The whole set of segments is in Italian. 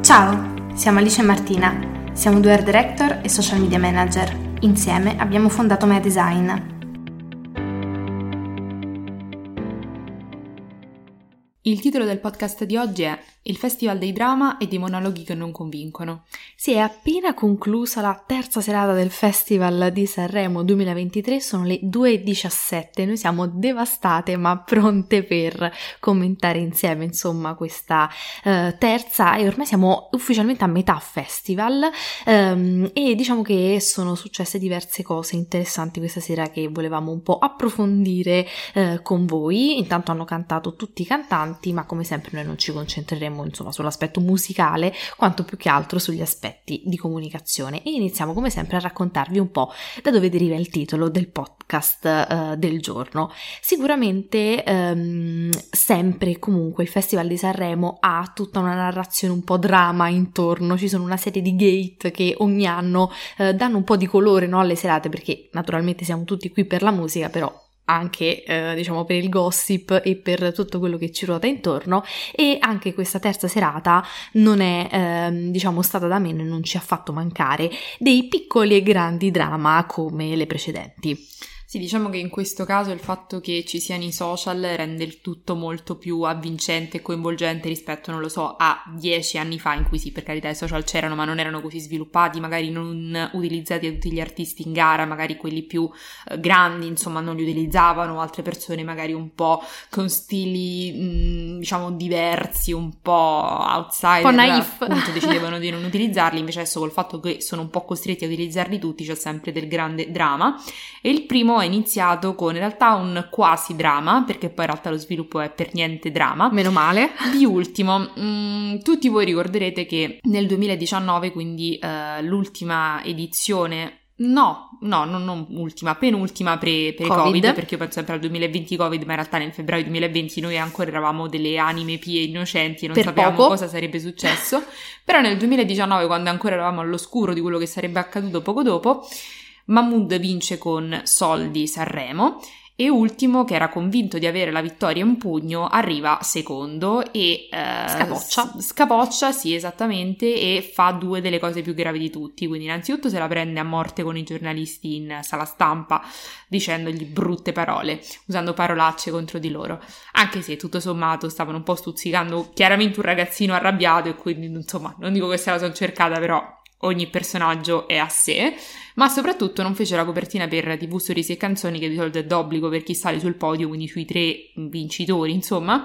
Ciao, siamo Alice e Martina, siamo due art director e social media manager. Insieme abbiamo fondato Mea Design. Il titolo del podcast di oggi è il Festival dei Drama e dei monologhi che non convincono. Si è appena conclusa la terza serata del Festival di Sanremo 2023, sono le 2.17, noi siamo devastate ma pronte per commentare insieme insomma questa uh, terza e ormai siamo ufficialmente a metà festival um, e diciamo che sono successe diverse cose interessanti questa sera che volevamo un po' approfondire uh, con voi. Intanto hanno cantato tutti i cantanti ma come sempre noi non ci concentreremo concentreremo insomma sull'aspetto musicale quanto più che altro sugli aspetti di comunicazione e iniziamo come sempre a raccontarvi un po' da dove deriva il titolo del podcast uh, del giorno. Sicuramente um, sempre comunque il Festival di Sanremo ha tutta una narrazione un po' drama intorno, ci sono una serie di gate che ogni anno uh, danno un po' di colore no, alle serate perché naturalmente siamo tutti qui per la musica però anche eh, diciamo per il gossip e per tutto quello che ci ruota intorno e anche questa terza serata non è eh, diciamo stata da meno e non ci ha fatto mancare dei piccoli e grandi drama come le precedenti. Sì, diciamo che in questo caso il fatto che ci siano i social rende il tutto molto più avvincente e coinvolgente rispetto, non lo so, a dieci anni fa in cui sì, per carità i social c'erano ma non erano così sviluppati, magari non utilizzati da tutti gli artisti in gara, magari quelli più eh, grandi, insomma, non li utilizzavano, altre persone magari un po' con stili, mh, mm, diciamo, diversi, un po' outsider, un po' naif. appunto decidevano di non utilizzarli, invece adesso col fatto che sono un po' costretti a utilizzarli tutti c'è sempre del grande dramma e il primo è iniziato con in realtà un quasi drama, perché poi in realtà lo sviluppo è per niente drama. Meno male. Di ultimo, mh, mm, tutti voi ricorderete che nel 2019, quindi uh, l'ultima edizione No, no, non, non, ultima, penultima pre, pre COVID. COVID. perché io penso sempre al 2020 Covid, ma in realtà nel febbraio 2020 noi ancora eravamo delle anime pie innocenti e non per sapevamo poco. cosa sarebbe successo. Però nel 2019, quando ancora eravamo all'oscuro di quello che sarebbe accaduto poco dopo, Mahmood vince con Soldi Sanremo e ultimo, che era convinto di avere la vittoria in pugno, arriva secondo e eh, scapoccia. Scapoccia, sì, esattamente, e fa due delle cose più gravi di tutti. Quindi, innanzitutto, se la prende a morte con i giornalisti in sala stampa, dicendogli brutte parole, usando parolacce contro di loro. Anche se tutto sommato stavano un po' stuzzicando chiaramente un ragazzino arrabbiato, e quindi, insomma, non dico che sia la sono cercata, però ogni personaggio è a sé, ma soprattutto non fece la copertina per TV Sorrisi e Canzoni che di solito è d'obbligo per chi sale sul podio, quindi sui tre vincitori, insomma,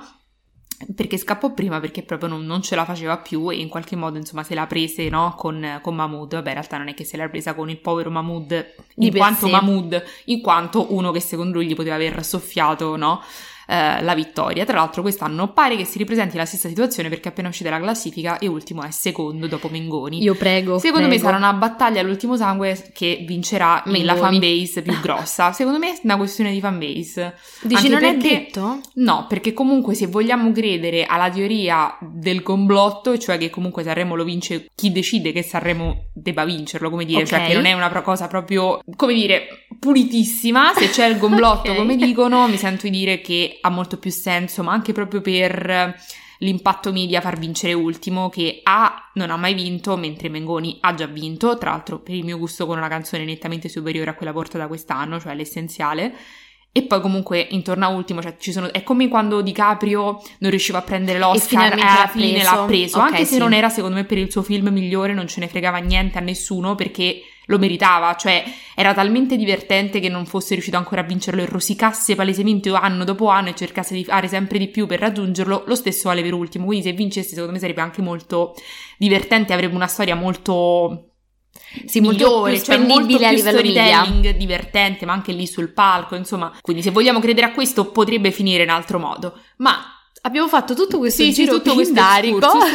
perché scappò prima perché proprio non, non, ce la faceva più e in qualche modo insomma se la prese no, con, con Mahmood. Vabbè in realtà non è che se l'ha presa con il povero Mahmood in quanto Mahmood in quanto uno che secondo lui gli poteva aver soffiato no, eh, la vittoria. Tra l'altro quest'anno pare che si ripresenti la stessa situazione perché appena uscita la classifica e ultimo è secondo dopo Mengoni. Io prego. Secondo prego. me sarà una battaglia all'ultimo sangue che vincerà Mengoni. la fanbase più grossa. Secondo me è una questione di fanbase. Dici Anche non perché, è detto? No, perché comunque se vogliamo credere alla teoria del complotto, cioè che comunque Sanremo lo vince chi decide che Sanremo debba vincerlo, come dire, okay. cioè che non è una cosa proprio, come dire, pulitissima, se c'è il complotto okay. come dicono, mi sento di dire che ha molto più senso, ma anche proprio per l'impatto media far vincere ultimo che A non ha mai vinto mentre Mengoni ha già vinto, tra l'altro per il mio gusto con una canzone nettamente superiore a quella portata quest'anno, cioè l'essenziale. E poi comunque intorno a ultimo, cioè ci sono, è come quando DiCaprio non riusciva a prendere l'Oscar e alla fine l'ha preso, okay, anche se non era secondo me per il suo film migliore, non ce ne fregava niente a nessuno perché lo meritava, cioè era talmente divertente che non fosse riuscito ancora a vincerlo e rosicasse palesemente anno dopo anno e cercasse di fare sempre di più per raggiungerlo, lo stesso vale per ultimo, quindi se vincesse secondo me sarebbe anche molto divertente, avrebbe una storia molto sì, migliore, cioè molto a livello storytelling media. divertente, ma anche lì sul palco, insomma, quindi se vogliamo credere a questo potrebbe finire in altro modo, ma Abbiamo fatto tutto questo sì, giro sì, tutto questo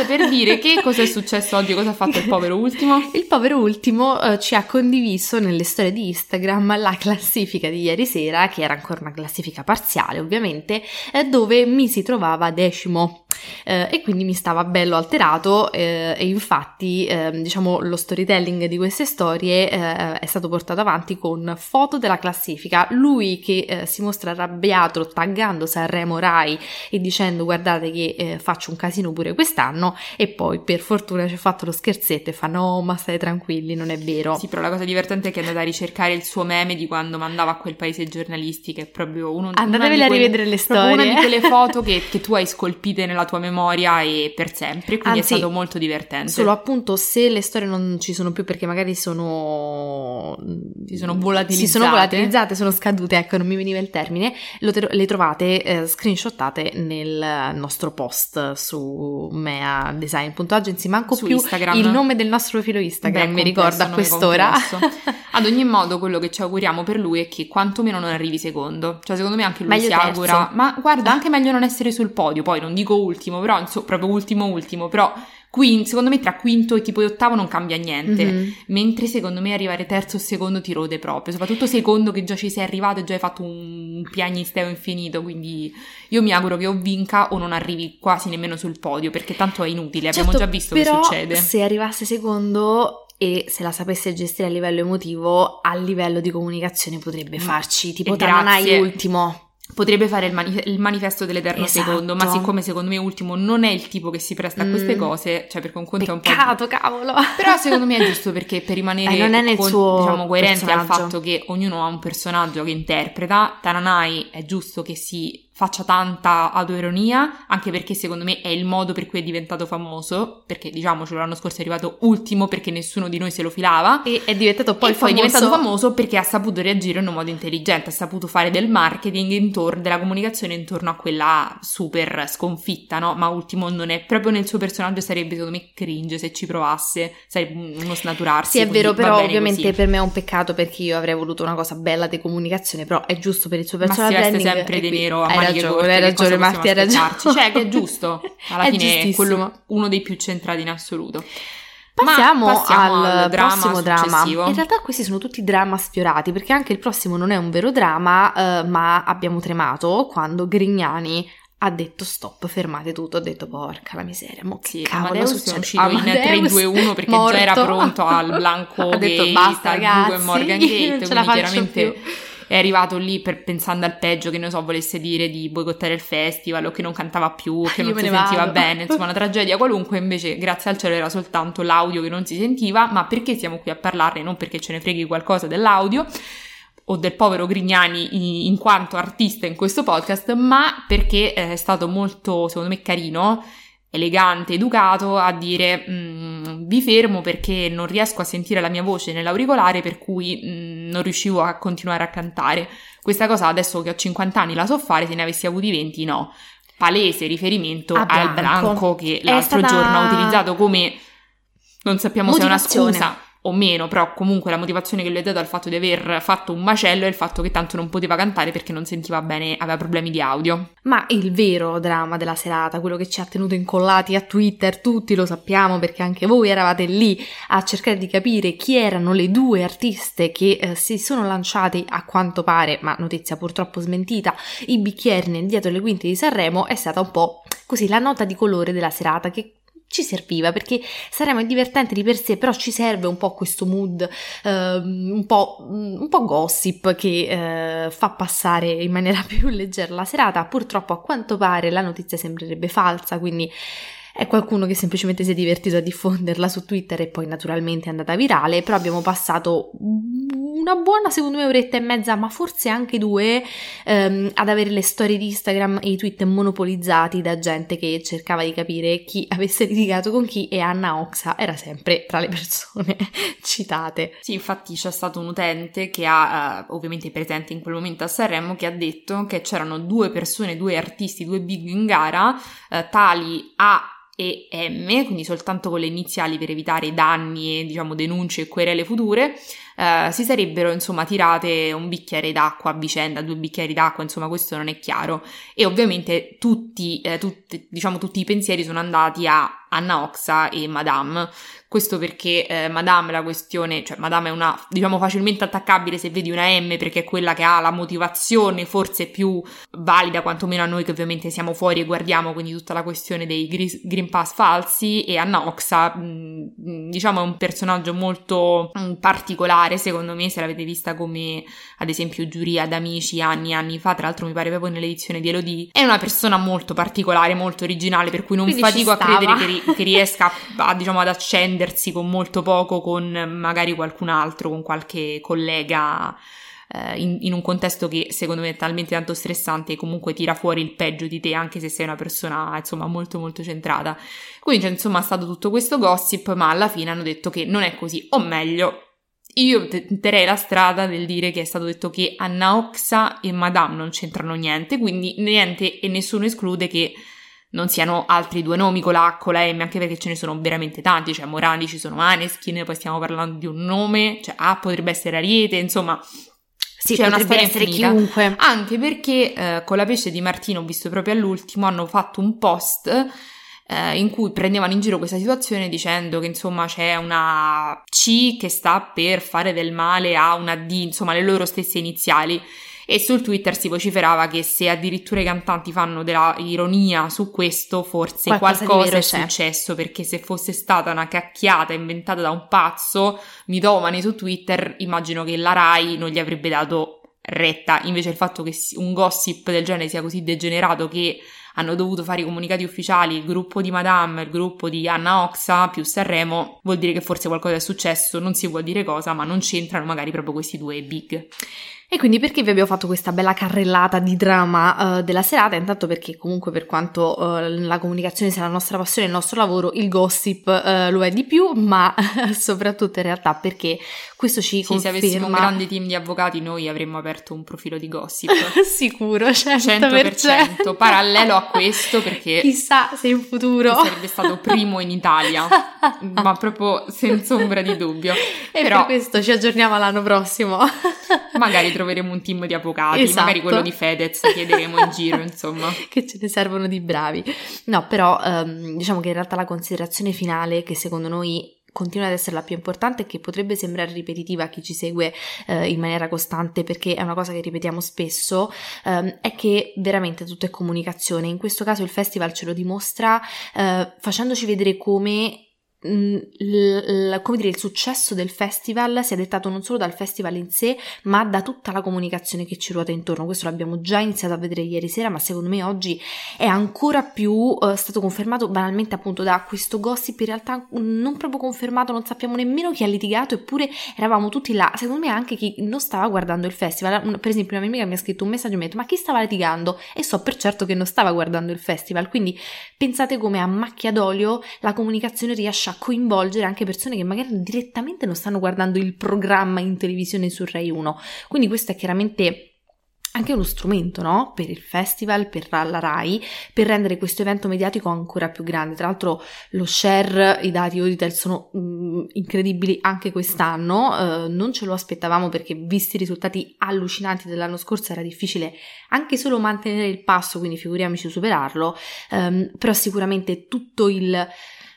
per dire che cosa è successo oggi, cosa ha fatto il povero ultimo. Il povero ultimo uh, ci ha condiviso nelle storie di Instagram la classifica di ieri sera, che era ancora una classifica parziale ovviamente, eh, dove mi si trovava decimo eh, e quindi mi stava bello alterato eh, e infatti eh, diciamo lo storytelling di queste storie eh, è stato portato avanti con foto della classifica, lui che eh, si mostra arrabbiato taggando Sanremo Rai e dicendo guardate che eh, faccio un casino pure quest'anno e poi per fortuna ci ha fatto lo scherzetto e fa no ma stai tranquilli non è vero. Sì però la cosa divertente è che è andata a ricercare il suo meme di quando mandava a quel paese giornalisti che è proprio uno Andatevele a rivedere le storie. Una di quelle foto che, che tu hai scolpite nella tua memoria e per sempre, quindi Anzi, è stato molto divertente. Solo appunto se le storie non ci sono più perché magari sono... si sono volatilizzate. Si sono volatilizzate, sono scadute, ecco non mi veniva il termine, te- le trovate eh, screenshottate nel nostro post su meadesign.agency, manco su più Instagram. il nome del nostro profilo Instagram, Beh, mi ricorda a quest'ora. Ad ogni modo quello che ci auguriamo per lui è che quantomeno non arrivi secondo, cioè secondo me anche lui meglio si terzo. augura, ma guarda anche meglio non essere sul podio, poi non dico ultimo, però insomma, proprio ultimo ultimo, però quinto, secondo me tra quinto e tipo ottavo non cambia niente, mm-hmm. mentre secondo me arrivare terzo o secondo ti rode proprio, soprattutto secondo che già ci sei arrivato e già hai fatto un piagnisteo infinito, quindi io mi auguro che o vinca o non arrivi quasi nemmeno sul podio, perché tanto è inutile, certo, abbiamo già visto che succede. se arrivasse secondo e se la sapesse gestire a livello emotivo, a livello di comunicazione potrebbe mm. farci, tipo Tananai ultimo Potrebbe fare il, manif- il, manifesto dell'Eterno esatto. Secondo, ma siccome secondo me Ultimo non è il tipo che si presta a queste mm. cose, cioè perché un conto Peccato, è un po'. cavolo! Però secondo me è giusto perché per rimanere eh, con, diciamo, coerenti al fatto che ognuno ha un personaggio che interpreta, Tananai è giusto che si faccia tanta autoironia, anche perché secondo me è il modo per cui è diventato famoso, perché diciamocelo l'anno scorso è arrivato ultimo perché nessuno di noi se lo filava. E è diventato poi e famoso. poi è diventato famoso perché ha saputo reagire in un modo intelligente, ha saputo fare del marketing intorno, della comunicazione intorno a quella super sconfitta, no? Ma ultimo non è, proprio nel suo personaggio sarebbe secondo me cringe se ci provasse, sarebbe uno snaturarsi. Sì è vero, però ovviamente così. per me è un peccato perché io avrei voluto una cosa bella di comunicazione, però è giusto per il suo personaggio. Ma si veste sempre di nero a ragione, hai ragione, Marti, hai ragione. Cioè, che è giusto. Alla è fine è quello, uno dei più centrati in assoluto. Passiamo, passiamo al, al dramma prossimo dramma. In realtà questi sono tutti dramma sfiorati, perché anche il prossimo non è un vero dramma, eh, ma abbiamo tremato quando Grignani ha detto stop, fermate tutto, ho detto porca la miseria, mo sì, Amadeus è uscito Amadeus in 3-2-1 perché morto. già era pronto al Blanco ha detto basta ragazzi, Morgan Gate, quindi chiaramente... Più è arrivato lì per, pensando al peggio, che non so, volesse dire di boicottare il festival o che non cantava più, che non si sentiva vado. bene, insomma una tragedia qualunque, invece grazie al cielo era soltanto l'audio che non si sentiva, ma perché siamo qui a parlarne? Non perché ce ne freghi qualcosa dell'audio o del povero Grignani in, quanto artista in questo podcast, ma perché è stato molto, secondo me, carino elegante, educato a dire mm, vi fermo perché non riesco a sentire la mia voce nell'auricolare per cui mm, non riuscivo a continuare a cantare. Questa cosa adesso che ho 50 anni la so fare, se ne avessi avuti 20 no. Palese riferimento a al Blanco che l'altro stata... giorno ha utilizzato come non sappiamo se è una scusa o meno, però comunque la motivazione che lui ha dato al fatto di aver fatto un macello è il fatto che tanto non poteva cantare perché non sentiva bene, aveva problemi di audio. Ma il vero dramma della serata, quello che ci ha tenuto incollati a Twitter, tutti lo sappiamo perché anche voi eravate lì a cercare di capire chi erano le due artiste che eh, si sono lanciate a quanto pare, ma notizia purtroppo smentita, i bicchieri nel dietro le quinte di Sanremo, è stata un po' così la nota di colore della serata che ci serviva perché saremo divertenti di per sé, però ci serve un po' questo mood eh, un, po', un, po', gossip che eh, fa passare in maniera più leggera la serata. Purtroppo a quanto pare la notizia sembrerebbe falsa, quindi è qualcuno che semplicemente si è divertito a diffonderla su Twitter e poi naturalmente è andata virale, però abbiamo passato una buona secondo me oretta e mezza, ma forse anche due, ehm, ad avere le storie di Instagram e i tweet monopolizzati da gente che cercava di capire chi avesse litigato con chi e Anna Oxa era sempre tra le persone citate. Sì, infatti c'è stato un utente che ha, uh, ovviamente presente in quel momento a Sanremo, che ha detto che c'erano due persone, due artisti, due big in gara, uh, tali a e M, quindi soltanto con le iniziali per evitare danni e diciamo denunce e querele future, eh, si sarebbero insomma tirate un bicchiere d'acqua a vicenda, due bicchieri d'acqua, insomma questo non è chiaro. E ovviamente tutti, eh, tutti, diciamo, tutti i pensieri sono andati a Anna Oxa e Madame. Questo perché eh, Madame la questione, cioè Madame è una, diciamo, facilmente attaccabile se vedi una M perché è quella che ha la motivazione forse più valida, quantomeno a noi che ovviamente siamo fuori e guardiamo, quindi tutta la questione dei Green Pass falsi e Anna Oxa, mh, diciamo, è un personaggio molto mh, particolare, secondo me, se l'avete vista come ad esempio giuria ad amici anni e anni fa, tra l'altro mi pare proprio nell'edizione di Elodie, è una persona molto particolare, molto originale, per cui non quindi fatico a credere che che riesca a, diciamo, ad accendersi con molto poco con magari qualcun altro, con qualche collega eh, in, in, un contesto che secondo me è talmente tanto stressante e comunque tira fuori il peggio di te anche se sei una persona insomma molto molto centrata. Quindi cioè, insomma stato tutto questo gossip ma alla fine hanno detto che non è così, o meglio io tenterei la strada del dire che è stato detto che Anna Oxa e Madame non c'entrano niente, quindi niente e nessuno esclude che non siano altri due nomi con la con la M, anche perché ce ne sono veramente tanti, cioè Morandi ci sono Maneskin, poi stiamo parlando di un nome, cioè A potrebbe essere Ariete, insomma sì, c'è una storia essere infinita. chiunque. Anche perché eh, con la pesce di Martino, visto proprio all'ultimo, hanno fatto un post eh, in cui prendevano in giro questa situazione dicendo che insomma c'è una C che sta per fare del male a una D, insomma le loro stesse iniziali e sul Twitter si vociferava che se addirittura i cantanti fanno della ironia su questo, forse Qualcosa, qualcosa è successo, perché se fosse stata una cacchiata inventata da un pazzo mitomane su Twitter, immagino che la Rai non gli avrebbe dato retta. Invece il fatto che un gossip del genere sia così degenerato che hanno dovuto fare i comunicati ufficiali il gruppo di Madame, il gruppo di Anna Oxa più Sanremo, vuol dire che forse qualcosa è successo, non si può dire cosa, ma non c'entrano magari proprio questi due big. E quindi perché vi abbiamo fatto questa bella carrellata di drama uh, della serata? Intanto perché comunque per quanto uh, la comunicazione sia la nostra passione, il nostro lavoro, il gossip uh, lo è di più, ma soprattutto in realtà perché questo ci sì, conferma... se avessimo un grande team di avvocati noi avremmo aperto un profilo di gossip. Sicuro, 100%. 100%. Parallelo a questo perché... Chissà se in futuro... Sarebbe stato primo in Italia, ma proprio senza ombra di dubbio. E Però... per questo ci aggiorniamo l'anno prossimo. magari troveremo un team di avvocati, esatto. magari quello di Fedez chiederemo in giro, insomma. che ce ne servono di bravi. No, però um, diciamo che in realtà la considerazione finale che secondo noi continua ad essere la più importante e che potrebbe sembrare ripetitiva a chi ci segue eh, in maniera costante perché è una cosa che ripetiamo spesso ehm, è che veramente tutto è comunicazione in questo caso il festival ce lo dimostra eh, facendoci vedere come Mm, l, come dire, il successo del festival sia dettato non solo dal festival in sé, ma da tutta la comunicazione che ci ruota intorno. Questo l'abbiamo già iniziato a vedere ieri sera, ma secondo me oggi è ancora più uh, stato confermato banalmente appunto da questo gossip. In realtà non proprio confermato, non sappiamo nemmeno chi ha litigato, eppure eravamo tutti là. Secondo me anche chi non stava guardando il festival. Per esempio, una mia amica mi ha scritto un messaggio e mi ha detto: Ma chi stava litigando? E so per certo che non stava guardando il festival. Quindi pensate come a macchia d'olio la comunicazione riesce a coinvolgere anche persone che magari direttamente non stanno guardando il programma in televisione su Rai 1. Quindi questo è chiaramente anche uno strumento, no? Per il festival, per la RAI, per rendere questo evento mediatico ancora più grande. Tra l'altro lo share, i dati Auditel sono mm, incredibili anche quest'anno, eh, non ce lo aspettavamo perché visti i risultati allucinanti dell'anno scorso era difficile anche solo mantenere il passo, quindi figuriamoci superarlo, eh, però sicuramente tutto il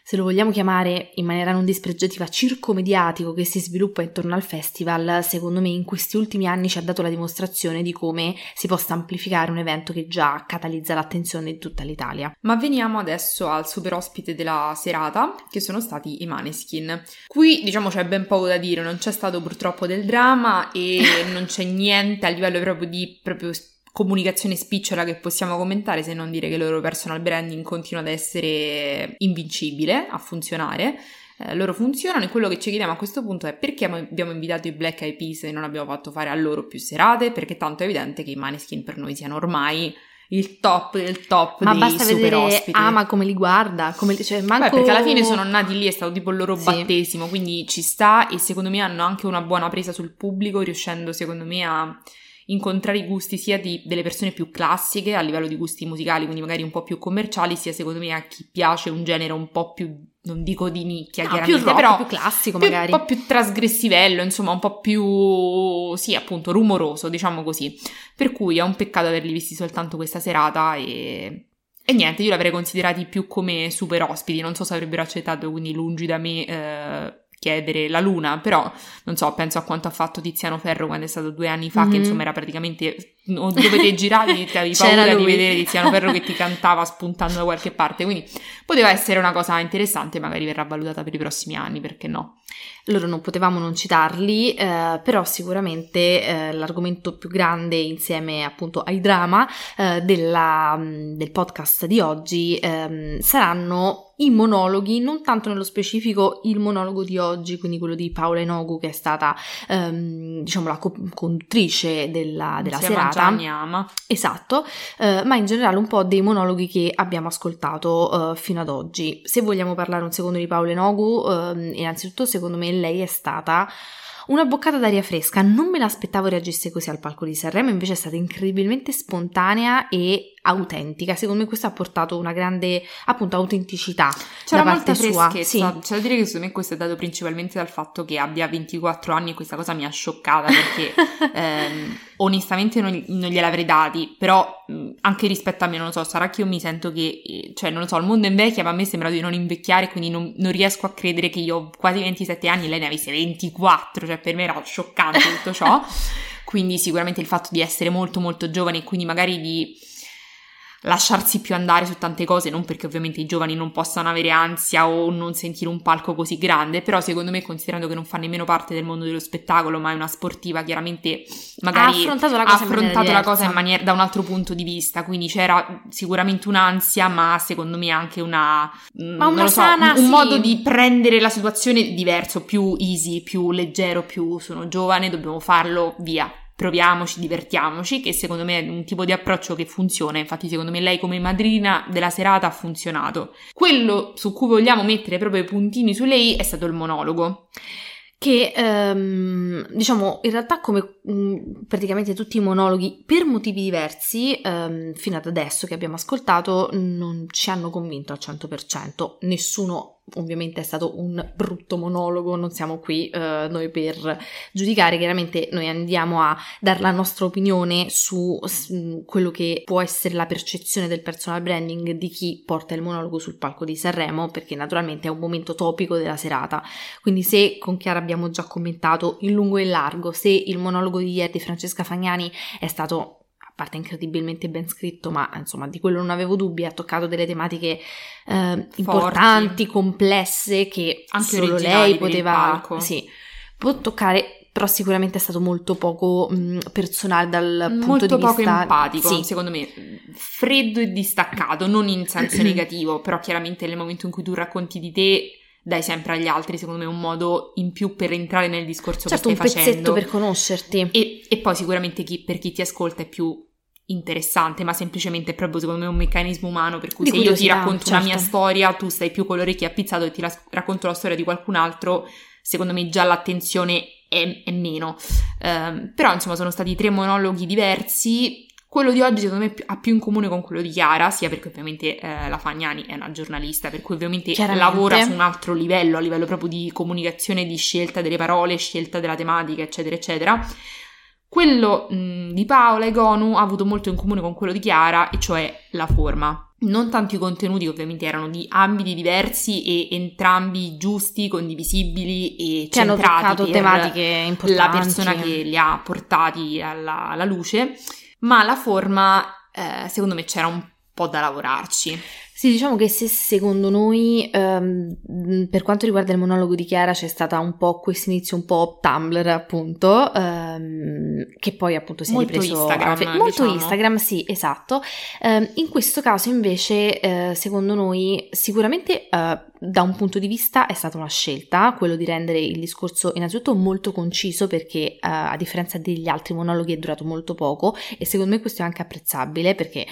se lo vogliamo chiamare in maniera non dispregiativa, circo mediatico che si sviluppa intorno al festival, secondo me in questi ultimi anni ci ha dato la dimostrazione di come si possa amplificare un evento che già catalizza l'attenzione di tutta l'Italia. Ma veniamo adesso al super ospite della serata, che sono stati i Maneskin. Qui, diciamo, c'è ben poco da dire, non c'è stato purtroppo del dramma e non c'è niente a livello proprio di proprio comunicazione spicciola che possiamo commentare se non dire che il loro personal branding continua ad essere invincibile, a funzionare. Eh, loro funzionano e quello che ci chiediamo a questo punto è perché abbiamo invitato i Black Eyed Peas e non abbiamo fatto fare a loro più serate, perché tanto è evidente che i Maneskin per noi siano ormai il top del top ma dei basta super vedere ospiti. ama come li guarda come, cioè, manco... Beh, perché alla fine sono nati lì è stato tipo il loro sì. battesimo quindi ci sta e secondo me hanno anche una buona presa sul pubblico riuscendo secondo me a incontrare i gusti sia di, delle persone più classiche a livello di gusti musicali, quindi magari un po' più commerciali, sia secondo me a chi piace un genere un po' più, non dico di nicchia, no, chiaramente, più rock, però più classico più, magari. Un po' più trasgressivello, insomma, un po' più, sì, appunto, rumoroso, diciamo così. Per cui è un peccato averli visti soltanto questa serata e... E niente, io li avrei considerati più come super ospiti, non so se avrebbero accettato, quindi lungi da me eh, chiedere la luna, però non so, penso a quanto ha fatto Tiziano Ferro quando è stato due anni fa, mm-hmm. che insomma era praticamente dove te giravi ti avevi paura di vedere Tiziano Ferro che ti cantava spuntando da qualche parte, quindi poteva essere una cosa interessante, magari verrà valutata per i prossimi anni, perché no? Loro non potevamo non citarli, eh, però sicuramente eh, l'argomento più grande insieme appunto ai drama eh, della, del podcast di oggi ehm, saranno i monologhi, non tanto nello specifico il monologo di oggi, quindi quello di Paola Enogu che è stata ehm, diciamo la co- conduttrice della, della serata. Ama. Esatto, eh, ma in generale un po' dei monologhi che abbiamo ascoltato eh, fino ad oggi. Se vogliamo parlare un secondo di Paola Enogu, ehm, innanzitutto secondo me lei è stata una boccata d'aria fresca, non me l'aspettavo reagisse così al palco di Sanremo, invece è stata incredibilmente spontanea e autentica. Secondo me questo ha portato una grande appunto autenticità C'era da parte sua. Sì. C'è da dire che secondo me questo è dato principalmente dal fatto che abbia 24 anni e questa cosa mi ha scioccata perché ehm, onestamente non, non, gliel'avrei dati, però anche rispetto a me, non lo so, sarà che io mi sento che, eh, cioè non lo so, il mondo invecchia, ma a me sembra di non invecchiare, quindi non, non riesco a credere che io ho quasi 27 anni e lei ne avesse 24, cioè per me era scioccante tutto ciò. quindi sicuramente il fatto di essere molto molto giovane e quindi magari di lasciarsi più andare su tante cose, non perché ovviamente i giovani non possano avere ansia o non sentire un palco così grande, però secondo me considerando che non fa nemmeno parte del mondo dello spettacolo, ma è una sportiva, chiaramente magari ha affrontato la cosa, affrontato la cosa maniera, da un altro punto di vista, quindi c'era sicuramente un'ansia, ma secondo me anche una, ma una so, sana, un, un sì. modo di prendere la situazione diverso, più easy, più leggero, più sono giovane, dobbiamo farlo, via proviamoci, divertiamoci, che secondo me è un tipo di approccio che funziona, infatti secondo me lei come madrina della serata ha funzionato. Quello su cui vogliamo mettere proprio i puntini su lei è stato il monologo che ehm, diciamo in realtà come mh, mm, praticamente tutti i monologhi per motivi diversi ehm, fino ad adesso che abbiamo ascoltato non ci hanno convinto al 100% nessuno ovviamente è stato un brutto monologo, non siamo qui uh, noi per giudicare, chiaramente noi andiamo a dare la nostra opinione su, su, quello che può essere la percezione del personal branding di chi porta il monologo sul palco di Sanremo, perché naturalmente è un momento topico della serata. Quindi se con Chiara abbiamo già commentato in lungo e in largo, se il monologo di ieri di Francesca Fagnani è stato a parte incredibilmente ben scritto, ma insomma di quello non avevo dubbi, ha toccato delle tematiche eh, importanti, complesse che Anche solo lei poteva sì, può toccare però sicuramente è stato molto poco mh, personale dal molto punto di poco vista empatico, sì. secondo me, freddo e distaccato, non in senso negativo, però chiaramente nel momento in cui tu racconti di te dai sempre agli altri, secondo me, un modo in più per entrare nel discorso certo, che stai facendo. un pezzetto per conoscerti. E, e poi sicuramente chi, per chi ti ascolta è più interessante, ma semplicemente è proprio secondo me un meccanismo umano per cui di se io ti racconto certo. una mia storia, tu stai più con le orecchie appizzate e ti la, racconto la storia di qualcun altro, secondo me già l'attenzione è, è meno. Um, però insomma sono stati tre monologhi diversi, quello di oggi secondo me ha più in comune con quello di Chiara, sia perché ovviamente eh, la Fagnani è una giornalista, per cui ovviamente lavora su un altro livello, a livello proprio di comunicazione, di scelta delle parole, scelta della tematica, eccetera, eccetera. Quello mh, di Paola e Gonu ha avuto molto in comune con quello di Chiara, e cioè la forma. Non tanto i contenuti, ovviamente erano di ambiti diversi e entrambi giusti, condivisibili e che hanno toccato tematiche importanti. La persona che li ha portati alla, alla luce ma la forma eh, secondo me c'era un po' da lavorarci. Sì, diciamo che se secondo noi, um, per quanto riguarda il monologo di Chiara, c'è stata un po' questo inizio un po' Tumblr, appunto, um, che poi appunto si è molto ripreso Instagram, fe- molto diciamo. Instagram, sì, esatto. Um, in questo caso invece, uh, secondo noi, sicuramente uh, da un punto di vista è stata una scelta, quello di rendere il discorso innanzitutto molto conciso perché uh, a differenza degli altri monologhi è durato molto poco e secondo me questo è anche apprezzabile perché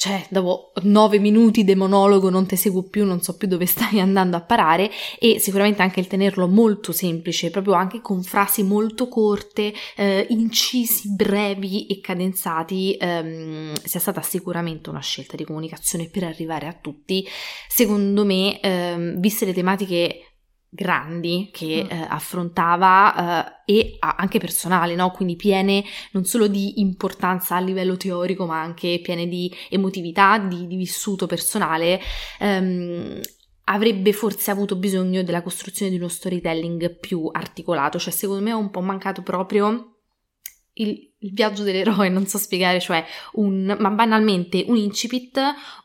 cioè dopo nove minuti di monologo non ti seguo più, non so più dove stai andando a parare e sicuramente anche il tenerlo molto semplice, proprio anche con frasi molto corte, eh, incisi, brevi e cadenzati, ehm, sia stata sicuramente una scelta di comunicazione per arrivare a tutti. Secondo me, ehm, viste le tematiche grandi che mm. eh, affrontava eh, e anche personale, no? quindi piene non solo di importanza a livello teorico ma anche piene di emotività, di, di vissuto personale, ehm, avrebbe forse avuto bisogno della costruzione di uno storytelling più articolato, cioè secondo me è un po' mancato proprio il, il viaggio dell'eroe, non so spiegare, cioè un, ma banalmente un incipit,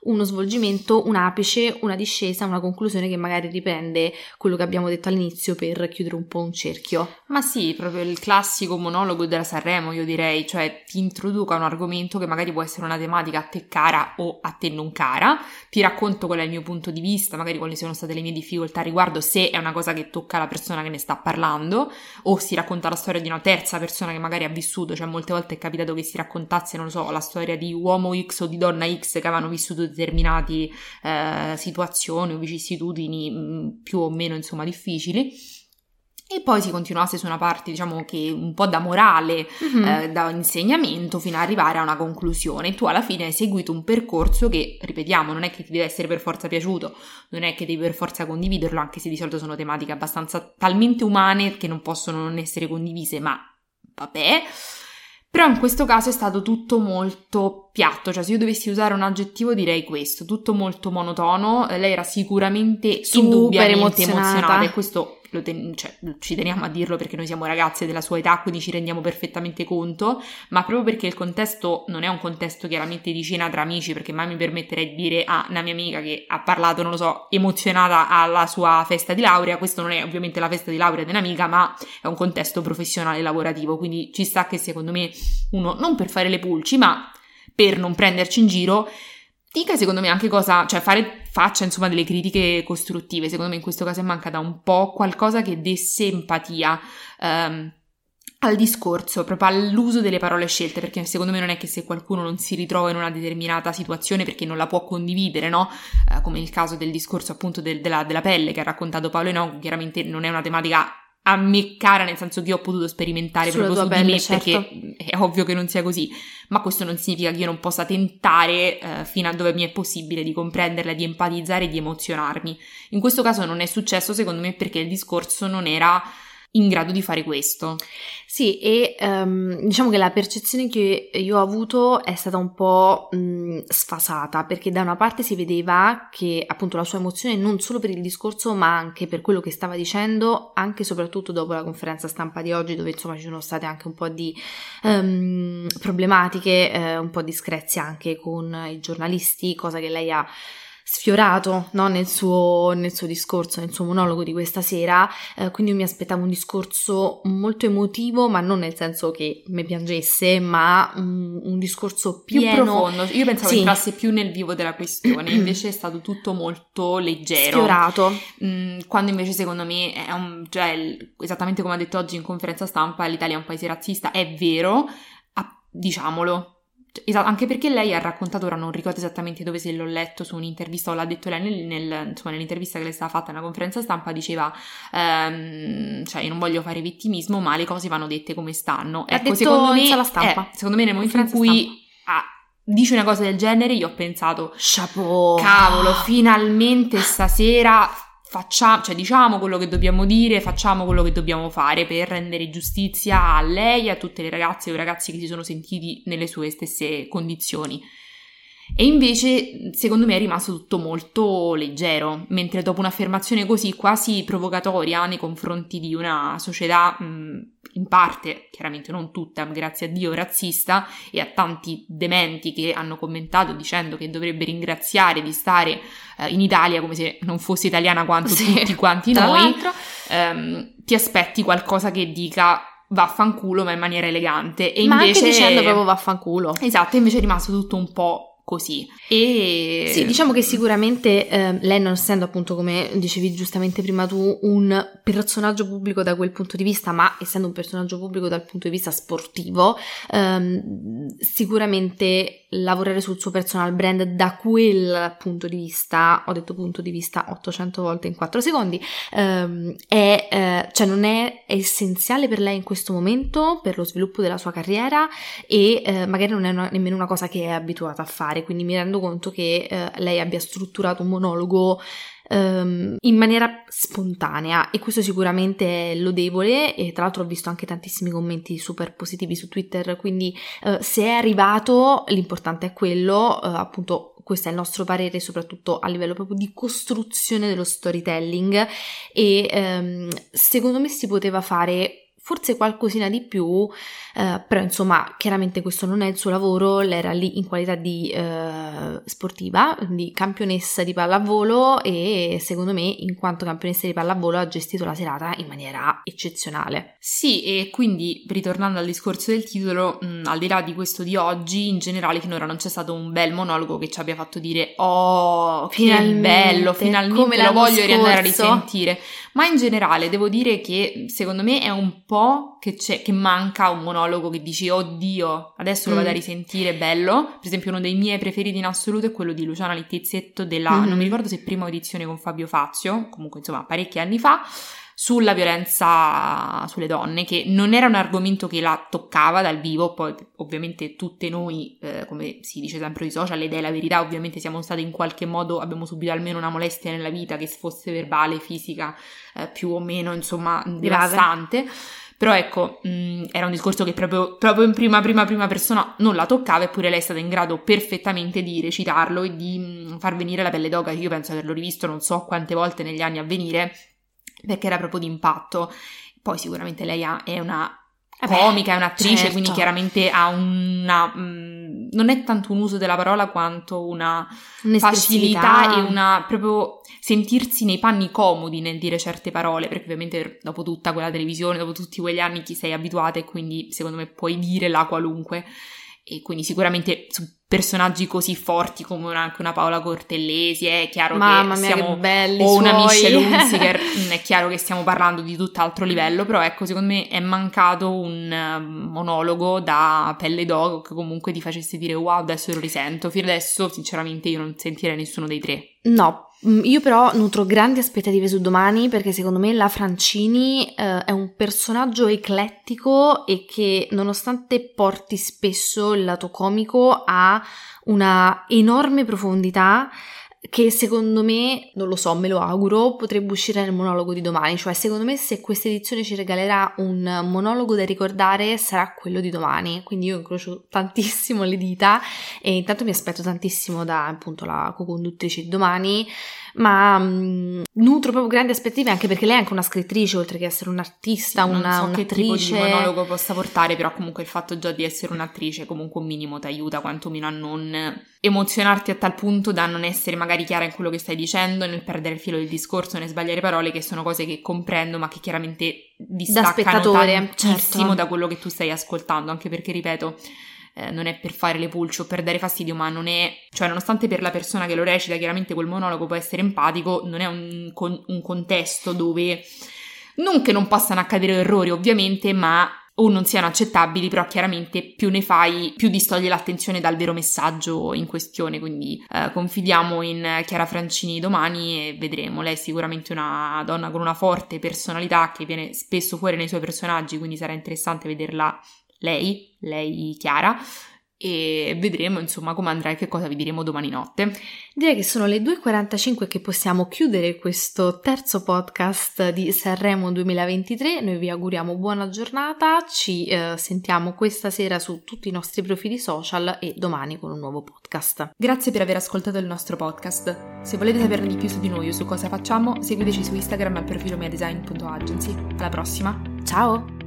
uno svolgimento, un apice, una discesa, una conclusione che magari riprende quello che abbiamo detto all'inizio per chiudere un po' un cerchio. Ma sì, proprio il classico monologo della Sanremo, io direi, cioè ti introduca un argomento che magari può essere una tematica a te cara o a te non cara, ti racconto qual è il mio punto di vista, magari quali sono state le mie difficoltà riguardo, se è una cosa che tocca la persona che ne sta parlando, o si racconta la storia di una terza persona che magari ha vissuto, cioè molte volte è capitato che si raccontasse, non lo so, la storia di uomo X o di donna X che avevano vissuto determinate eh, situazioni o vicissitudini mh, mm, più o meno, insomma, difficili. E poi si continuasse su una parte, diciamo che un po' da morale, mm-hmm. eh, da insegnamento, fino ad arrivare a una conclusione. Tu alla fine hai seguito un percorso che, ripetiamo, non è che ti deve essere per forza piaciuto, non è che devi per forza condividerlo, anche se di solito sono tematiche abbastanza talmente umane che non possono non essere condivise, ma vabbè. Però in questo caso è stato tutto molto piatto, cioè se io dovessi usare un aggettivo direi questo, tutto molto monotono, lei era sicuramente Super indubbiamente emozionata. emozionata e questo ten- cioè, ci teniamo a dirlo perché noi siamo ragazze della sua età, quindi ci rendiamo perfettamente conto, ma proprio perché il contesto non è un contesto chiaramente di cena tra amici, perché mai mi permetterei di dire a una mia amica che ha parlato, non lo so, emozionata alla sua festa di laurea, questo non è ovviamente la festa di laurea di un'amica, ma è un contesto professionale lavorativo, quindi ci sta che secondo me uno, non per fare le pulci, ma per non prenderci in giro, dica secondo me anche cosa, cioè fare, faccia insomma delle critiche costruttive, secondo me in questo caso è mancata un po' qualcosa che desse empatia um, al discorso, proprio all'uso delle parole scelte, perché secondo me non è che se qualcuno non si ritrova in una determinata situazione perché non la può condividere, no? Uh, come il caso del discorso appunto del, della, della, pelle che ha raccontato Paolo Enoch, chiaramente non è una tematica a me cara, nel senso che io ho potuto sperimentare Sulla proprio su pelle, di me, certo. perché è ovvio che non sia così, ma questo non significa che io non possa tentare eh, fino a dove mi è possibile di comprenderla, di empatizzare, di emozionarmi. In questo caso non è successo, secondo me, perché il discorso non era in grado di fare questo. Sì, e um, diciamo che la percezione che io ho avuto è stata un po' mh, sfasata, perché da una parte si vedeva che appunto la sua emozione non solo per il discorso, ma anche per quello che stava dicendo, anche e soprattutto dopo la conferenza stampa di oggi, dove insomma ci sono state anche un po' di um, problematiche, eh, un po' di screzia anche con i giornalisti, cosa che lei ha sfiorato no? nel, suo, nel, suo, discorso, nel suo monologo di questa sera, eh, quindi mi aspettavo un discorso molto emotivo, ma non nel senso che mi piangesse, ma un, un discorso pieno. più profondo. Io pensavo sì. entrasse più nel vivo della questione, invece è stato tutto molto leggero. Sfiorato. Mm, quando invece secondo me è un, cioè, esattamente come ha detto oggi in conferenza stampa, l'Italia è un paese razzista, è vero, diciamolo, Esatto, anche perché lei ha raccontato, ora non ricordo esattamente dove se l'ho letto su un'intervista o l'ha detto lei nel, nel, insomma, nell'intervista che le stava fatta nella conferenza stampa, diceva, ehm, cioè io non voglio fare vittimismo, ma le cose vanno dette come stanno. Ha ecco, detto secondo me, sala stampa. Eh, secondo me nel momento in cui dice una cosa del genere, io ho pensato, chapeau, cavolo, finalmente stasera facciamo, cioè diciamo quello che dobbiamo dire, facciamo quello che dobbiamo fare per rendere giustizia a lei e a tutte le ragazze i ragazzi che si sono sentiti nelle sue stesse condizioni. E invece, secondo me, è rimasto tutto molto leggero, mentre dopo un'affermazione così quasi provocatoria nei confronti di una società mh, in parte, chiaramente non tutta, grazie a Dio, razzista, e a tanti dementi che hanno commentato dicendo che dovrebbe ringraziare di stare eh, in Italia come se non fosse italiana quanto sì, tutti quanti noi, ehm, ti aspetti qualcosa che dica vaffanculo ma in maniera elegante. E ma invece... anche dicendo proprio vaffanculo. Esatto, invece è rimasto tutto un po' così. E sì, diciamo che sicuramente eh, lei, non essendo appunto, come dicevi giustamente prima tu, un personaggio pubblico da quel punto di vista, ma essendo un personaggio pubblico dal punto di vista sportivo, ehm, sicuramente lavorare sul suo personal brand da quel punto di vista, ho detto punto di vista 800 volte in 4 secondi, ehm, è, eh, cioè non è essenziale per lei in questo momento per lo sviluppo della sua carriera e eh, magari non è una, nemmeno una cosa che è abituata a fare, quindi mi rendo conto che eh, lei abbia strutturato un monologo ehm, in maniera spontanea e questo sicuramente è lodevole e tra l'altro ho visto anche tantissimi commenti super positivi su Twitter, quindi eh, se è arrivato l'importante è quello, eh, appunto questo è il nostro parere soprattutto a livello proprio di costruzione dello storytelling e ehm, secondo me si poteva fare forse qualcosina di più, eh, però insomma chiaramente questo non è il suo lavoro, lei era lì in qualità di eh, sportiva, di campionessa di pallavolo e secondo me in quanto campionessa di pallavolo ha gestito la serata in maniera eccezionale. Sì, e quindi ritornando al discorso del titolo, mh, al di là di questo di oggi, in generale finora non c'è stato un bel monologo che ci abbia fatto dire oh, finalmente, bello, finalmente lo voglio scorso. riandare a risentire. Ma in generale devo dire che secondo me è un po' che, c'è, che manca un monologo che dici oddio, adesso lo vado a mm. risentire, bello. Per esempio uno dei miei preferiti in assoluto è quello di Luciana Littizzetto della, mm-hmm. non mi ricordo se prima audizione con Fabio Fazio, comunque insomma parecchi anni fa sulla violenza sulle donne, che non era un argomento che la toccava dal vivo, poi ovviamente tutte noi, eh, come si dice sempre sui social, ed è la verità, ovviamente siamo state in qualche modo, abbiamo subito almeno una molestia nella vita, che fosse verbale, fisica, eh, più o meno, insomma, devastante. Però ecco, mh, mm, era un discorso che proprio, proprio, in prima, prima, prima persona non la toccava, eppure lei è stata in grado perfettamente di recitarlo e di mh, mm, far venire la pelle d'oca. Io penso di averlo rivisto non so quante volte negli anni a venire, perché era proprio d'impatto. Poi sicuramente lei ha, è una comica, è un'attrice, certo. quindi chiaramente ha una... Mh, mm, non è tanto un uso della parola quanto una facilità e una proprio sentirsi nei panni comodi nel dire certe parole, perché ovviamente dopo tutta quella televisione, dopo tutti quegli anni ti sei abituata e quindi secondo me puoi dire la qualunque e quindi sicuramente su personaggi così forti come una, anche una Paola Cortellesi è chiaro Mamma che mia, stiamo che belli o una suoi. Michelle Hunziker mm, è chiaro che stiamo parlando di tutt'altro livello però ecco secondo me è mancato un uh, monologo da pelle d'oco che comunque ti facesse dire wow adesso lo risento fino adesso sinceramente io non sentirei nessuno dei tre no io però nutro grandi aspettative su domani perché secondo me la Francini eh, è un personaggio eclettico e che nonostante porti spesso il lato comico ha una enorme profondità che secondo me, non lo so, me lo auguro, potrebbe uscire nel monologo di domani, cioè secondo me se questa edizione ci regalerà un monologo da ricordare sarà quello di domani, quindi io incrocio tantissimo le dita e intanto mi aspetto tantissimo da appunto la co-conduttrice di domani, ma mh, mm, nutro proprio grandi aspettative anche perché lei è anche una scrittrice oltre che essere un'artista, sì, una, so un'attrice. che tipo di monologo possa portare, però comunque il fatto già di essere un'attrice comunque un minimo ti aiuta quantomeno a non emozionarti a tal punto da non essere magari chiara in quello che stai dicendo, nel perdere il filo del discorso, nel sbagliare parole, che sono cose che comprendo, ma che chiaramente distaccano tantissimo certo. da quello che tu stai ascoltando, anche perché, ripeto, eh, non è per fare le pulci o per dare fastidio, ma non è, cioè nonostante per la persona che lo recita chiaramente quel monologo può essere empatico, non è un, un contesto dove, non che non possano accadere errori ovviamente, ma o non siano accettabili, però chiaramente più ne fai, più distoglie l'attenzione dal vero messaggio in questione. Quindi eh, confidiamo in Chiara Francini domani e vedremo. Lei è sicuramente una donna con una forte personalità che viene spesso fuori nei suoi personaggi, quindi sarà interessante vederla lei, lei Chiara e vedremo insomma come andrà e che cosa vi diremo domani notte. Direi che sono le 2.45 che possiamo chiudere questo terzo podcast di Sanremo 2023. Noi vi auguriamo buona giornata, ci eh, sentiamo questa sera su tutti i nostri profili social e domani con un nuovo podcast. Grazie per aver ascoltato il nostro podcast. Se volete saperne di più su di noi o su cosa facciamo, seguiteci su Instagram al profilo miadesign.agency. Alla prossima! Ciao!